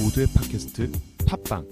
모두의 팟캐스트 팟빵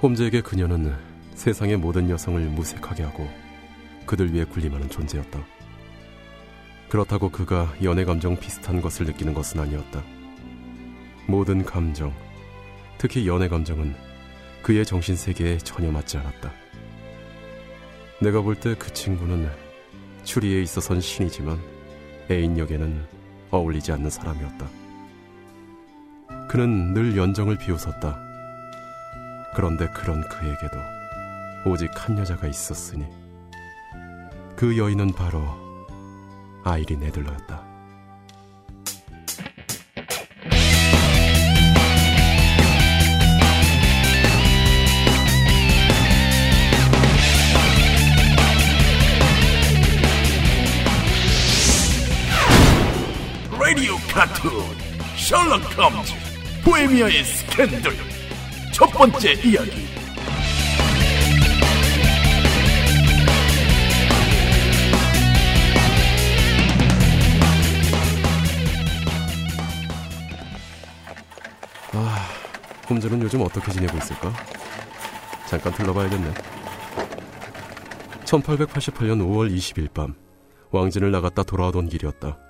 홈즈에게 그녀는 세상의 모든 여성을 무색하게 하고 그들 위해 군림하는 존재였다. 그렇다고 그가 연애 감정 비슷한 것을 느끼는 것은 아니었다. 모든 감정, 특히 연애 감정은 그의 정신 세계에 전혀 맞지 않았다. 내가 볼 때 그 친구는 추리에 있어선 신이지만 애인 역에는 어울리지 않는 사람이었다. 그는 늘 연정을 비웃었다. 그런데 그런 그에게도 오직 한 여자가 있었으니 그 여인은 바로 아이린 애들러였다. 카툰 셜록 홈즈 보헤미아의 스캔들 첫 번째 이야기 아, 홈즈는 요즘 어떻게 지내고 있을까? 잠깐 들러봐야겠네. 1888년 5월 20일 밤, 왕진을 나갔다 돌아오던 길이었다.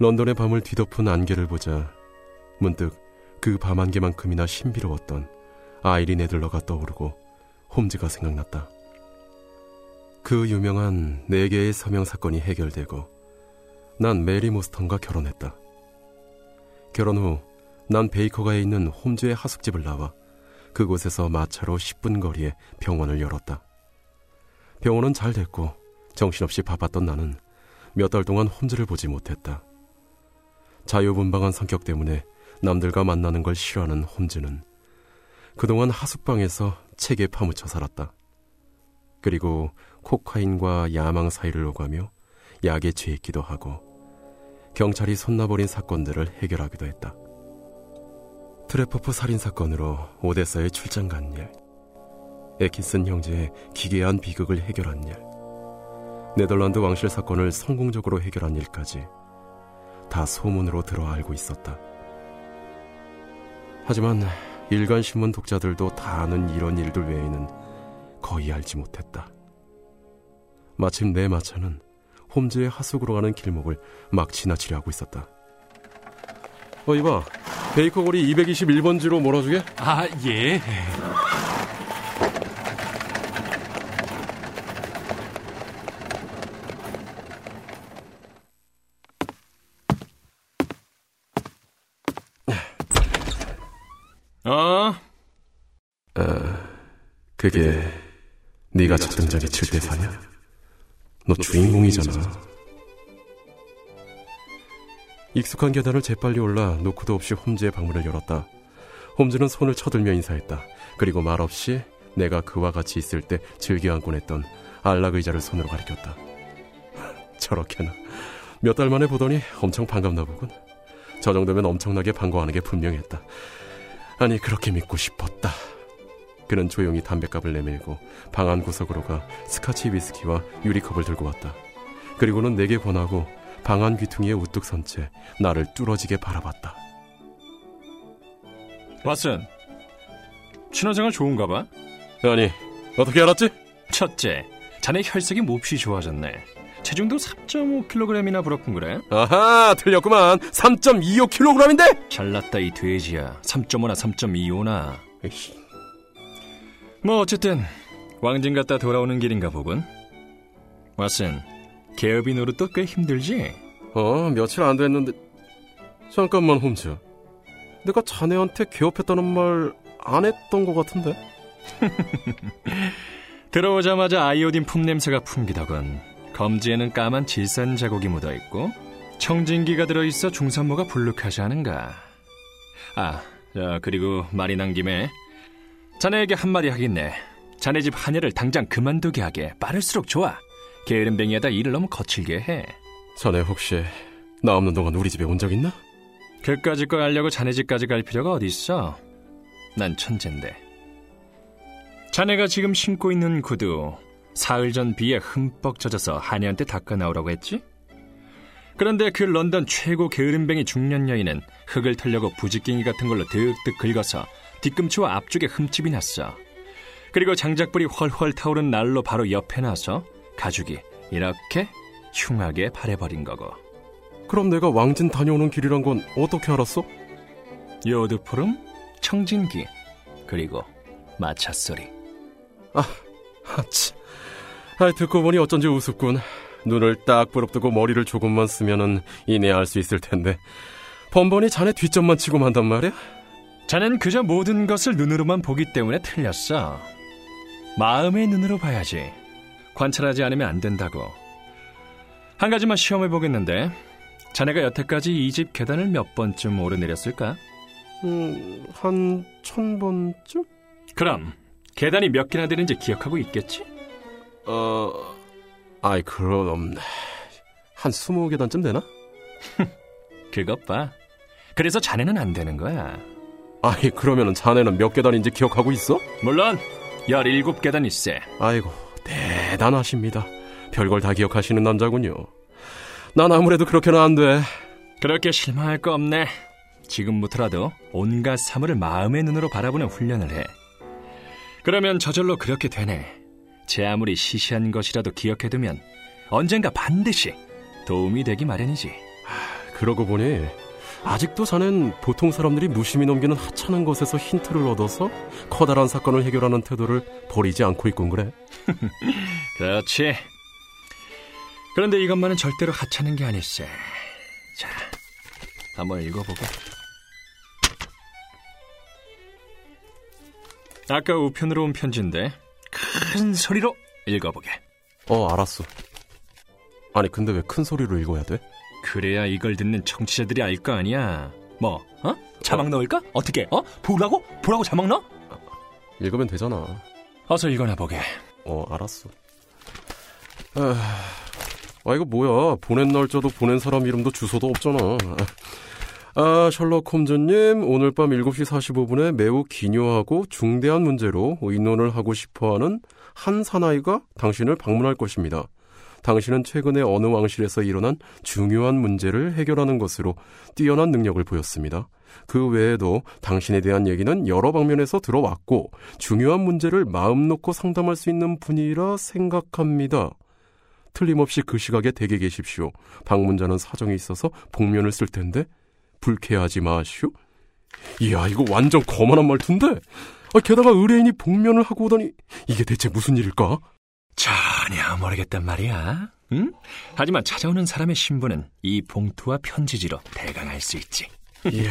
런던의 밤을 뒤덮은 안개를 보자 문득 그 밤 안개만큼이나 신비로웠던 아이린 애들러가 떠오르고 홈즈가 생각났다. 그 유명한 네 개의 서명 사건이 해결되고 난 메리 모스턴과 결혼했다. 결혼 후 난 베이커가에 있는 홈즈의 하숙집을 나와 그곳에서 마차로 10분 거리에 병원을 열었다. 병원은 잘 됐고 정신없이 바빴던 나는 몇 달 동안 홈즈를 보지 못했다. 자유분방한 성격 때문에 남들과 만나는 걸 싫어하는 홈즈는 그동안 하숙방에서 책에 파묻혀 살았다. 그리고 코카인과 야망 사이를 오가며 약에 취했기도 하고 경찰이 손나버린 사건들을 해결하기도 했다. 트레퍼프 살인 사건으로 오데사에 출장 간 일, 에킨슨 형제의 기괴한 비극을 해결한 일, 네덜란드 왕실 사건을 성공적으로 해결한 일까지 다 소문으로 들어 알고 있었다. 하지만 일간 신문 독자들도 다 아는 이런 일들 외에는 거의 알지 못했다. 마침 내 마차는 홈즈의 하숙으로 가는 길목을 막 지나치려 하고 있었다. 어, 이봐. 베이커 고리 221번지로 몰아주게? 아, 예. 어? 그게 네가 첫 등장의 7대4냐? 너 주인공이잖아. 익숙한 계단을 재빨리 올라 노크도 없이 홈즈의 방문을 열었다. 홈즈는 손을 쳐들며 인사했다. 그리고 말없이 내가 그와 같이 있을 때 즐겨 안곤 했던 안락 의자를 손으로 가리켰다. 저렇게나 몇 달 만에 보더니 엄청 반갑나 보군. 저 정도면 엄청나게 반가워하는 게 분명했다. 아니 그렇게 믿고 싶었다. 그는 조용히 담뱃갑을 내밀고 방 안 구석으로 가 스카치 위스키와 유리컵을 들고 왔다. 그리고는 내게 권하고 방 안 귀퉁이에 우뚝 선 채 나를 뚫어지게 바라봤다. 왓슨, 신화생활 좋은가 봐? 아니 어떻게 알았지? 첫째, 자네 혈색이 몹시 좋아졌네. 체중도 3.5kg이나 불었군 그래? 아하 틀렸구만 3.25kg인데 잘났다 이 돼지야. 3.5나 3.25나. 뭐 어쨌든 왕진 갔다 돌아오는 길인가 보군. 왓슨, 개업이 노릇도 꽤 힘들지? 어 며칠 안 됐는데 잠깐만 홈즈 내가 자네한테 개업했다는 말 안 했던 것 같은데 들어오자마자 아이오딘 품냄새가 풍기더군. 검지에는 까만 질산 자국이 묻어 있고 청진기가 들어 있어 중산모가 불룩하지 않은가. 아, 자, 그리고 말이 난 김에 자네에게 한마디 하겠네. 자네 집 하녀를 당장 그만두게 하게 빠를수록 좋아. 게으름뱅이하다 일을 너무 거칠게 해. 자네 혹시 나 없는 동안 우리 집에 온 적 있나? 그까짓 걸 알려고 자네 집까지 갈 필요가 어디 있어? 난 천재인데. 자네가 지금 신고 있는 구두 사흘 전 비에 흠뻑 젖어서 한이한테 닦아 나오라고 했지? 그런데 그 런던 최고 게으름뱅이 중년 여인은 흙을 털려고 부지깽이 같은 걸로 득득 긁어서 뒤꿈치와 앞쪽에 흠집이 났어. 그리고 장작불이 훨훨 타오른 난로 바로 옆에 나서 가죽이 이렇게 흉하게 바래버린 거고. 그럼 내가 왕진 다녀오는 길이란 건 어떻게 알았어? 요드푸름, 청진기, 그리고 마차 소리. 하치. 아, 듣고 보니 어쩐지 우습군. 눈을 딱 부릅뜨고 머리를 조금만 쓰면은 이내 알 수 있을 텐데. 번번이 자네 뒷점만 치고 만단 말이야? 자넨 그저 모든 것을 눈으로만 보기 때문에 틀렸어. 마음의 눈으로 봐야지. 관찰하지 않으면 안 된다고. 한 가지만 시험해 보겠는데, 자네가 여태까지 이 집 계단을 몇 번쯤 오르내렸을까? 음, 한 천 번쯤? 그럼 계단이 몇 개나 되는지 기억하고 있겠지? 어, 아이, 그럼, 한 스무 계단쯤 되나? 그것 봐. 그래서 자네는 안 되는 거야. 아이, 그러면은 자네는 몇 계단인지 기억하고 있어? 물론 17계단 일세. 아이고, 대단하십니다. 별걸 다 기억하시는 남자군요. 난 아무래도 그렇게는 안 돼. 그렇게 실망할 거 없네. 지금부터라도 온갖 사물을 마음의 눈으로 바라보는 훈련을 해. 그러면 저절로 그렇게 되네. 제 아무리 시시한 것이라도 기억해두면 언젠가 반드시 도움이 되기 마련이지. 그러고 보니 아직도 자넨 보통 사람들이 무심히 넘기는 하찮은 것에서 힌트를 얻어서 커다란 사건을 해결하는 태도를 버리지 않고 있군 그래. 그렇지. 그런데 이것만은 절대로 하찮은 게 아닐세. 자, 한번 읽어보고. 아까 우편으로 온 편지인데 큰 소리로 읽어보게. 어, 알았어. 아니 근데 왜 큰 소리로 읽어야 돼? 그래야 이걸 듣는 청취자들이 알 거 아니야. 뭐, 어? 자막 넣을까? 어떻게? 어? 보라고? 보라고 자막 넣어? 읽으면 되잖아. 어서 읽어나 보게. 어, 알았어. 아, 아, 이거 뭐야? 보낸 날짜도 보낸 사람 이름도 주소도 없잖아. 아, 셜록 홈즈님, 오늘 밤 7시 45분에 매우 기묘하고 중대한 문제로 의논을 하고 싶어 하는 한 사나이가 당신을 방문할 것입니다. 당신은 최근에 어느 왕실에서 일어난 중요한 문제를 해결하는 것으로 뛰어난 능력을 보였습니다. 그 외에도 당신에 대한 얘기는 여러 방면에서 들어왔고 중요한 문제를 마음 놓고 상담할 수 있는 분이라 생각합니다. 틀림없이 그 시각에 대기 계십시오. 방문자는 사정이 있어서 복면을 쓸 텐데 불쾌하지 마시오. 이야 이거 완전 거만한 말투인데 아, 게다가 의뢰인이 복면을 하고 오다니 이게 대체 무슨 일일까? 전혀 모르겠단 말이야. 응? 하지만 찾아오는 사람의 신분은 이 봉투와 편지지로 대강할 수 있지. 이야,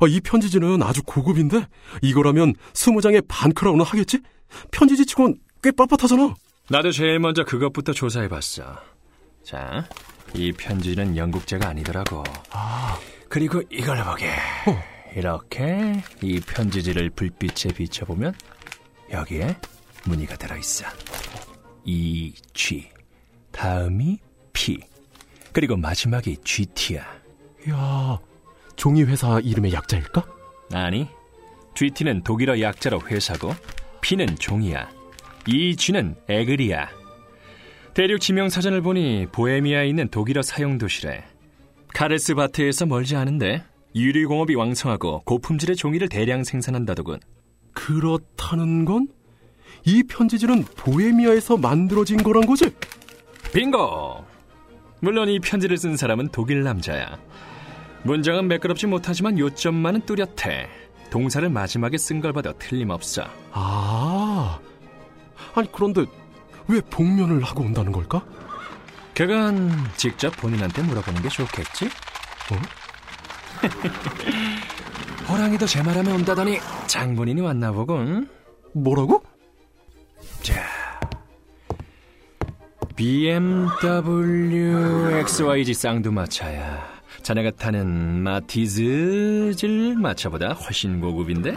아, 이 편지지는 아주 고급인데 이거라면 스무 장의 반크라운은 하겠지? 편지지 치곤 꽤 빳빳하잖아. 나도 제일 먼저 그것부터 조사해봤어. 자, 이 편지는 영국제가 아니더라고. 그리고 이걸 보게. 이렇게 이 편지지를 불빛에 비춰보면 여기에 무늬가 들어있어. E, G. 다음이 P. 그리고 마지막이 GT야. 이야, 종이 회사 이름의 약자일까? 아니, GT는 독일어 약자로 회사고 P는 종이야. 이 G는 에그리야. 대륙 지명 사전을 보니 보헤미아에 있는 독일어 사용 도시래. 카레스 바트에서 멀지 않은데 유리공업이 왕성하고 고품질의 종이를 대량 생산한다더군. 그렇다는 건 이 편지지는 보헤미아에서 만들어진 거란 거지? 빙고! 물론 이 편지를 쓴 사람은 독일 남자야. 문장은 매끄럽지 못하지만 요점만은 뚜렷해. 동사를 마지막에 쓴 걸 봐도 틀림없어. 아, 아니 그런데 왜 복면을 하고 온다는 걸까? 그건 직접 본인한테 물어보는 게 좋겠지? 어? 호랑이도 제 말하면 온다더니 장본인이 왔나 보군. 뭐라고? 자, BMW XYG 쌍두마차야. 자네가 타는 마티즈 질 마차보다 훨씬 고급인데?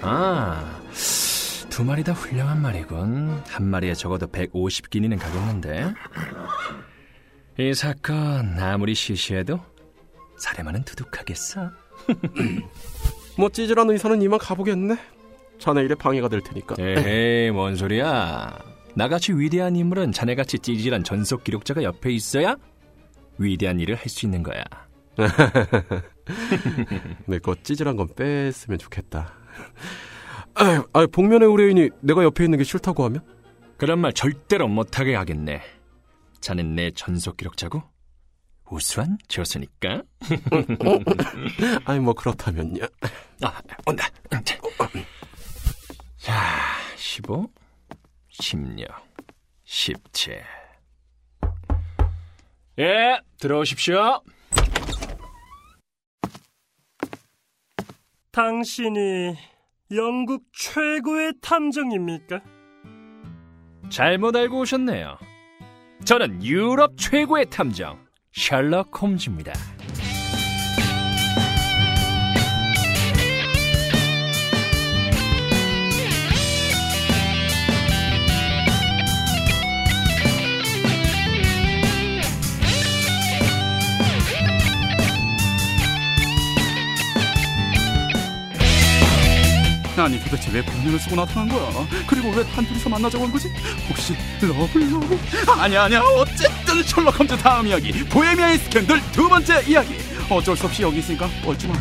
아, 두 마리 다 훌륭한 말이군. 한 마리에 적어도 150기니는 가겠는데. 이 사건 아무리 시시해도 사례만은 두둑하겠어. 뭐 찌질한 의사는 이만 가보겠네. 자네 일에 방해가 될 테니까. 에헤이, 뭔 소리야. 나같이 위대한 인물은 자네같이 찌질한 전속 기록자가 옆에 있어야 위대한 일을 할 수 있는 거야. 내거 찌질한 건 뺐으면 좋겠다. 아, 아, 복면의 의뢰인이 내가 옆에 있는 게 싫다고 하면? 그런 말 절대로 못하게 하겠네. 자넨 내 전속 기록자고 우수한 조수니까. 아니 뭐 그렇다면요. 아, 온다. 자, 15, 16, 17. 예, 들어오십시오. 당신이 영국 최고의 탐정입니까? 잘못 알고 오셨네요. 저는 유럽 최고의 탐정 셜록 홈즈입니다. 아니 도대체 왜 복면을 쓰고 나타난 거야? 그리고 왜 단둘이서 만나자고 한 거지? 혹시 love love? 아니야 아니야 어쨌든 셜록 홈즈 다음 이야기 보헤미아의 스캔들 두 번째 이야기 어쩔 수 없이 여기 있으니까 뻘쭘하